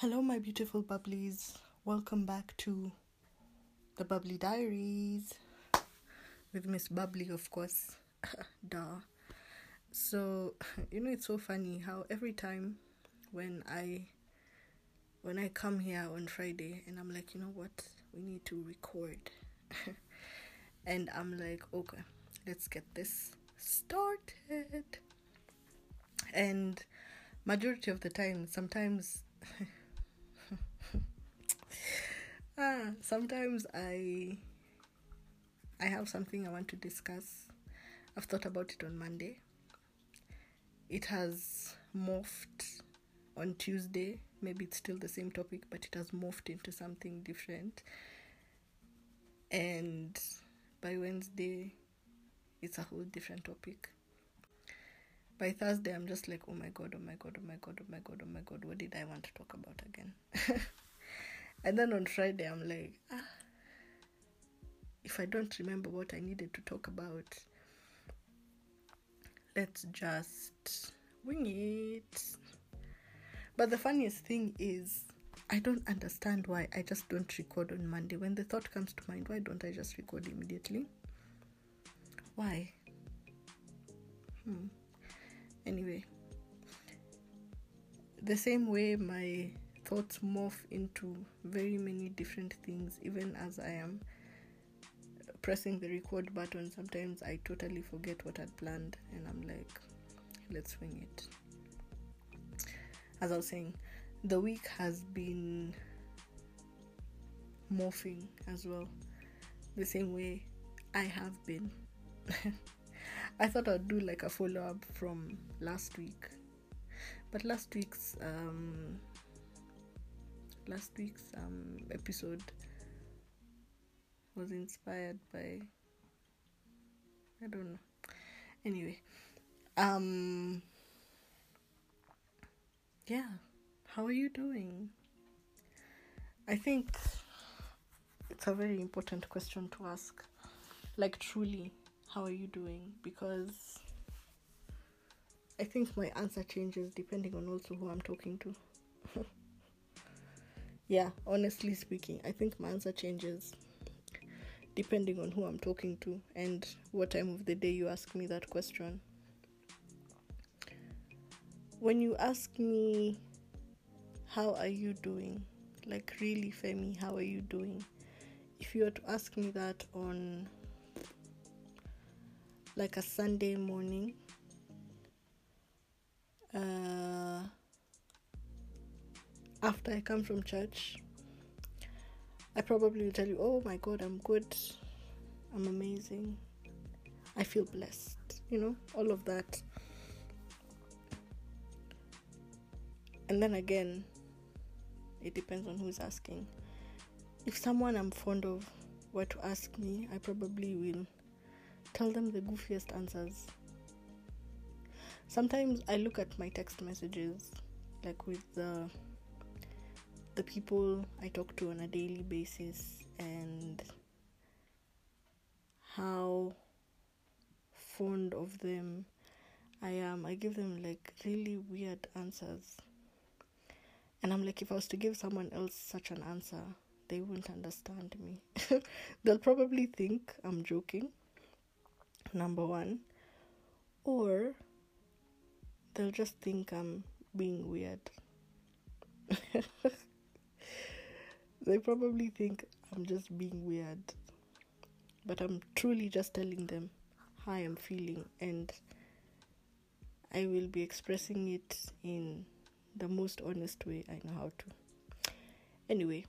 Hello, my beautiful bubblies. Welcome back to the Bubbly Diaries with Miss Bubbly, of course. Duh. So, you know, it's so funny how every time when I when I come here on Friday and I'm like, you know what, we need to record, and I'm like, okay, let's get this started. And majority of the time, sometimes ah, sometimes I I have something I want to discuss. I've thought about it on Monday. It has morphed on Tuesday. Maybe it's still the same topic, but it has morphed into something different. And by Wednesday, it's a whole different topic. By Thursday, I'm just like, oh my god, oh my god, oh my god, oh my god, oh my god, what did I want to talk about again? and then on Friday, I'm like, ah, if I don't remember what I needed to talk about, let's just wing it. But the funniest thing is, I don't understand why I just don't record on Monday. When the thought comes to mind, why don't I just record immediately? Why? Hmm. Anyway, the same way my thoughts morph into very many different things, even as I am pressing the record button, sometimes I totally forget what I'd planned and I'm like, let's swing it. As I was saying, the week has been morphing as well, the same way I have been. I thought I'd do like a follow up from last week, but last week's um, last week's um, episode was inspired by I don't know. Anyway, um, yeah, how are you doing? I think it's a very important question to ask. Like, truly, how are you doing? Because I think my answer changes depending on also who I'm talking to. yeah, honestly speaking, I think my answer changes depending on who I'm talking to and what time of the day you ask me that question. When you ask me, How are you doing? Like, really, Femi, how are you doing? If you were to ask me that on like a Sunday morning. Uh, after I come from church, I probably will tell you, oh my god, I'm good, I'm amazing, I feel blessed, you know, all of that. And then again, it depends on who's asking. If someone I'm fond of were to ask me, I probably will tell them the goofiest answers. Sometimes I look at my text messages, like with the the people I talk to on a daily basis, and how fond of them I am. I give them like really weird answers. And I'm like, if I was to give someone else such an answer, they wouldn't understand me. They'll probably think I'm joking number one, or they'll just think I'm being weird. they probably think I'm just being weird, but I'm truly just telling them how I'm feeling, and I will be expressing it in the most honest way I know how to. Anyway,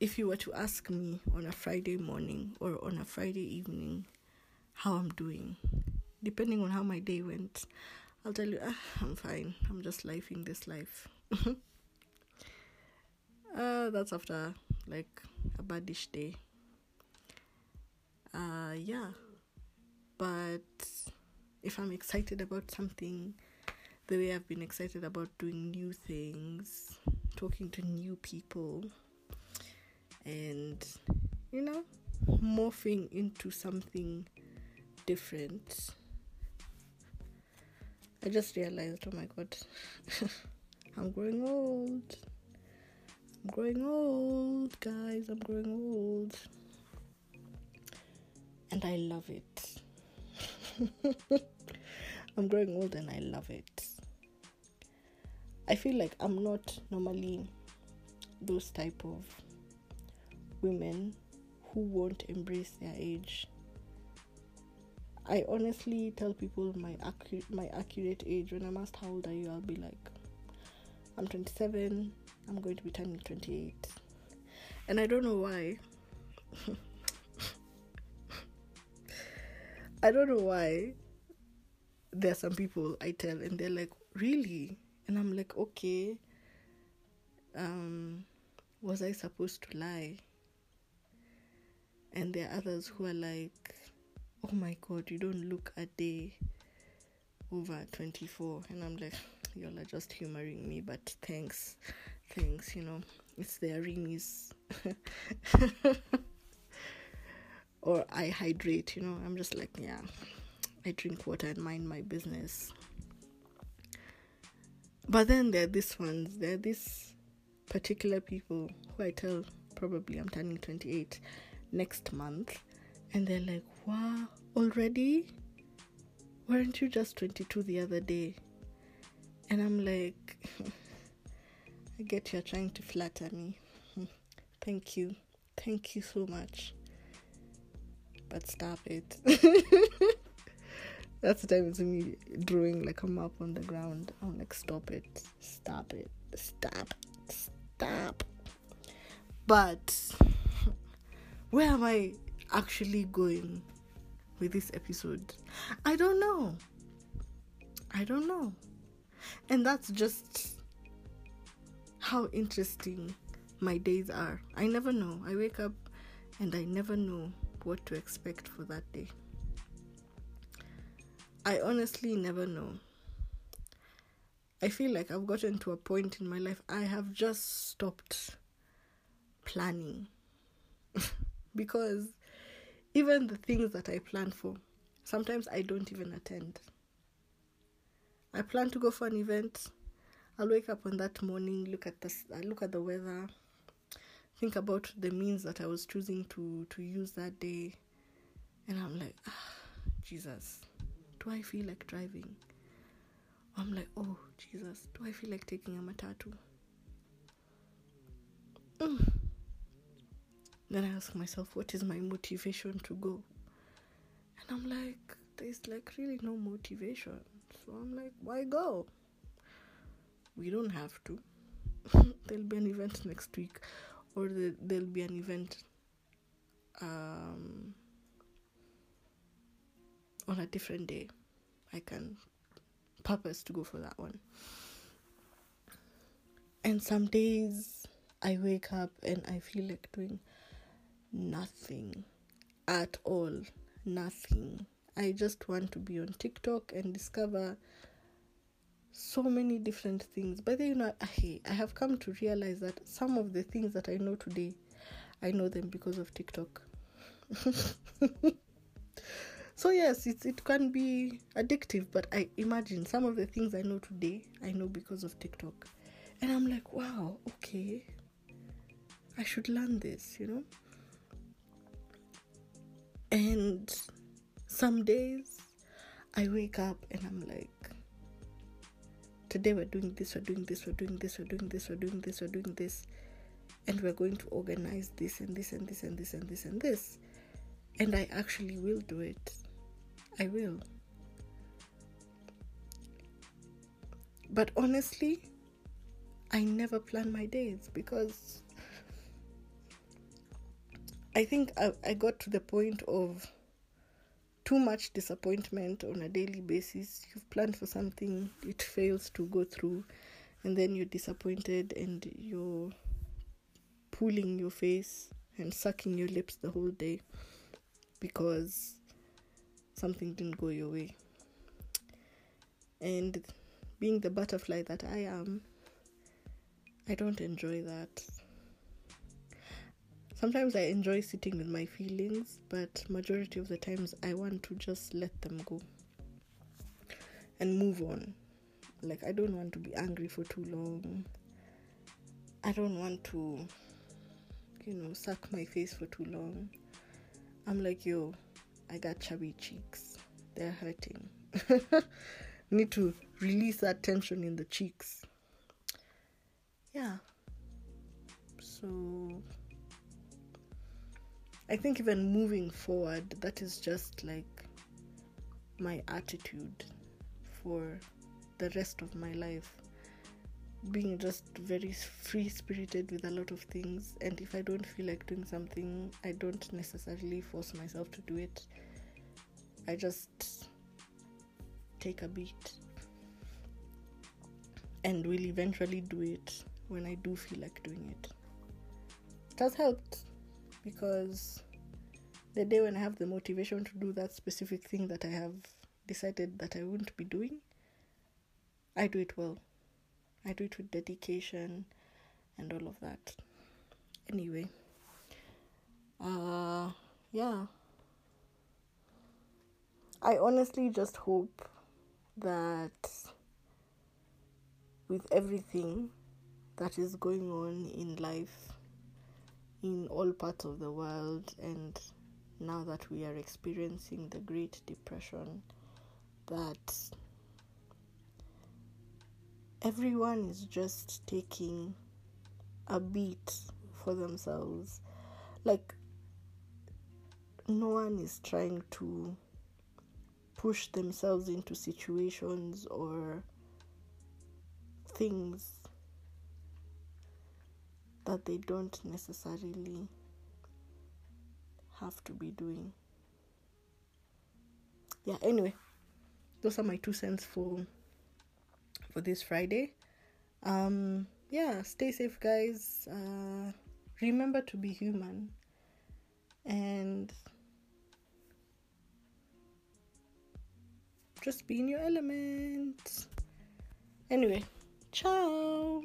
if you were to ask me on a Friday morning or on a Friday evening how I'm doing, depending on how my day went, I'll tell you, ah, I'm fine. I'm just living this life. uh, that's after like a baddish day. Uh, yeah. But if I'm excited about something, the way I've been excited about doing new things, talking to new people, and you know morphing into something different i just realized oh my god I'm growing old. I'm growing old, guys. I'm growing old. And I love it. I'm growing old and I love it. I feel like I'm not normally those type of women who won't embrace their age. I honestly tell people my accurate my accurate age when I'm asked how old are you, I'll be like, I'm 27. I'm going to be turning 28, and I don't know why. I don't know why. There are some people I tell, and they're like, "Really?" And I'm like, "Okay." Um, was I supposed to lie? And there are others who are like, oh my god, you don't look a day over 24. And I'm like, y'all are just humoring me, but thanks, thanks, you know, it's the Arimis. or I hydrate, you know, I'm just like, yeah, I drink water and mind my business. But then there are these ones, there are these particular people who I tell probably I'm turning 28 next month, and they're like, wow, already? Weren't you just 22 the other day? And I'm like, I get you're trying to flatter me. Hmm. Thank you. Thank you so much. But stop it. That's the time it's me drawing like a map on the ground. I'm like, stop it. Stop it. Stop. Stop. But where am I actually going with this episode? I don't know. I don't know. And that's just how interesting my days are. I never know. I wake up and I never know what to expect for that day. I honestly never know. I feel like I've gotten to a point in my life I have just stopped planning because even the things that I plan for, sometimes I don't even attend. I plan to go for an event. I'll wake up on that morning, look at the look at the weather, think about the means that I was choosing to to use that day, and I'm like, ah, Jesus, do I feel like driving? I'm like, oh Jesus, do I feel like taking a matatu? Mm. Then I ask myself, what is my motivation to go? And I'm like, there's like really no motivation. So I'm like, why go? We don't have to. there'll be an event next week, or the, there'll be an event um, on a different day. I can purpose to go for that one. And some days I wake up and I feel like doing nothing at all. Nothing. I just want to be on TikTok and discover so many different things. But you know, I, I have come to realize that some of the things that I know today, I know them because of TikTok. so yes, it it can be addictive, but I imagine some of the things I know today, I know because of TikTok. And I'm like, wow, okay. I should learn this, you know? And some days I wake up and I'm like, today we're doing this, we're doing this, we're doing this, we're doing this, we're doing this, we're doing this, and we're going to organize this and this and this and this and this and this. And I actually will do it. I will. But honestly, I never plan my days because I think I, I got to the point of too much disappointment on a daily basis. You've planned for something, it fails to go through, and then you're disappointed and you're pulling your face and sucking your lips the whole day because something didn't go your way. And being the butterfly that I am, I don't enjoy that sometimes I enjoy sitting with my feelings, but majority of the times I want to just let them go and move on. Like, I don't want to be angry for too long. I don't want to, you know, suck my face for too long. I'm like, yo, I got chubby cheeks. They're hurting. Need to release that tension in the cheeks. Yeah. So I think even moving forward, that is just like my attitude for the rest of my life. Being just very free spirited with a lot of things and if i don't feel like doing something i don't necessarily force myself to do it. I just take a beat and will eventually do it when i do feel like doing it. It has helped because the day when i have the motivation to do that specific thing that i have decided that i won't be doing i do it well I do it with dedication and all of that. Anyway, uh, yeah. I honestly just hope that with everything that is going on in life, in all parts of the world, and now that we are experiencing the Great Depression, that everyone is just taking a beat for themselves. Like, no one is trying to push themselves into situations or things that they don't necessarily have to be doing. Yeah, anyway, those are my two cents for for this Friday. Um, yeah, stay safe, guys. Uh, remember to be human and just be in your element. Anyway, ciao.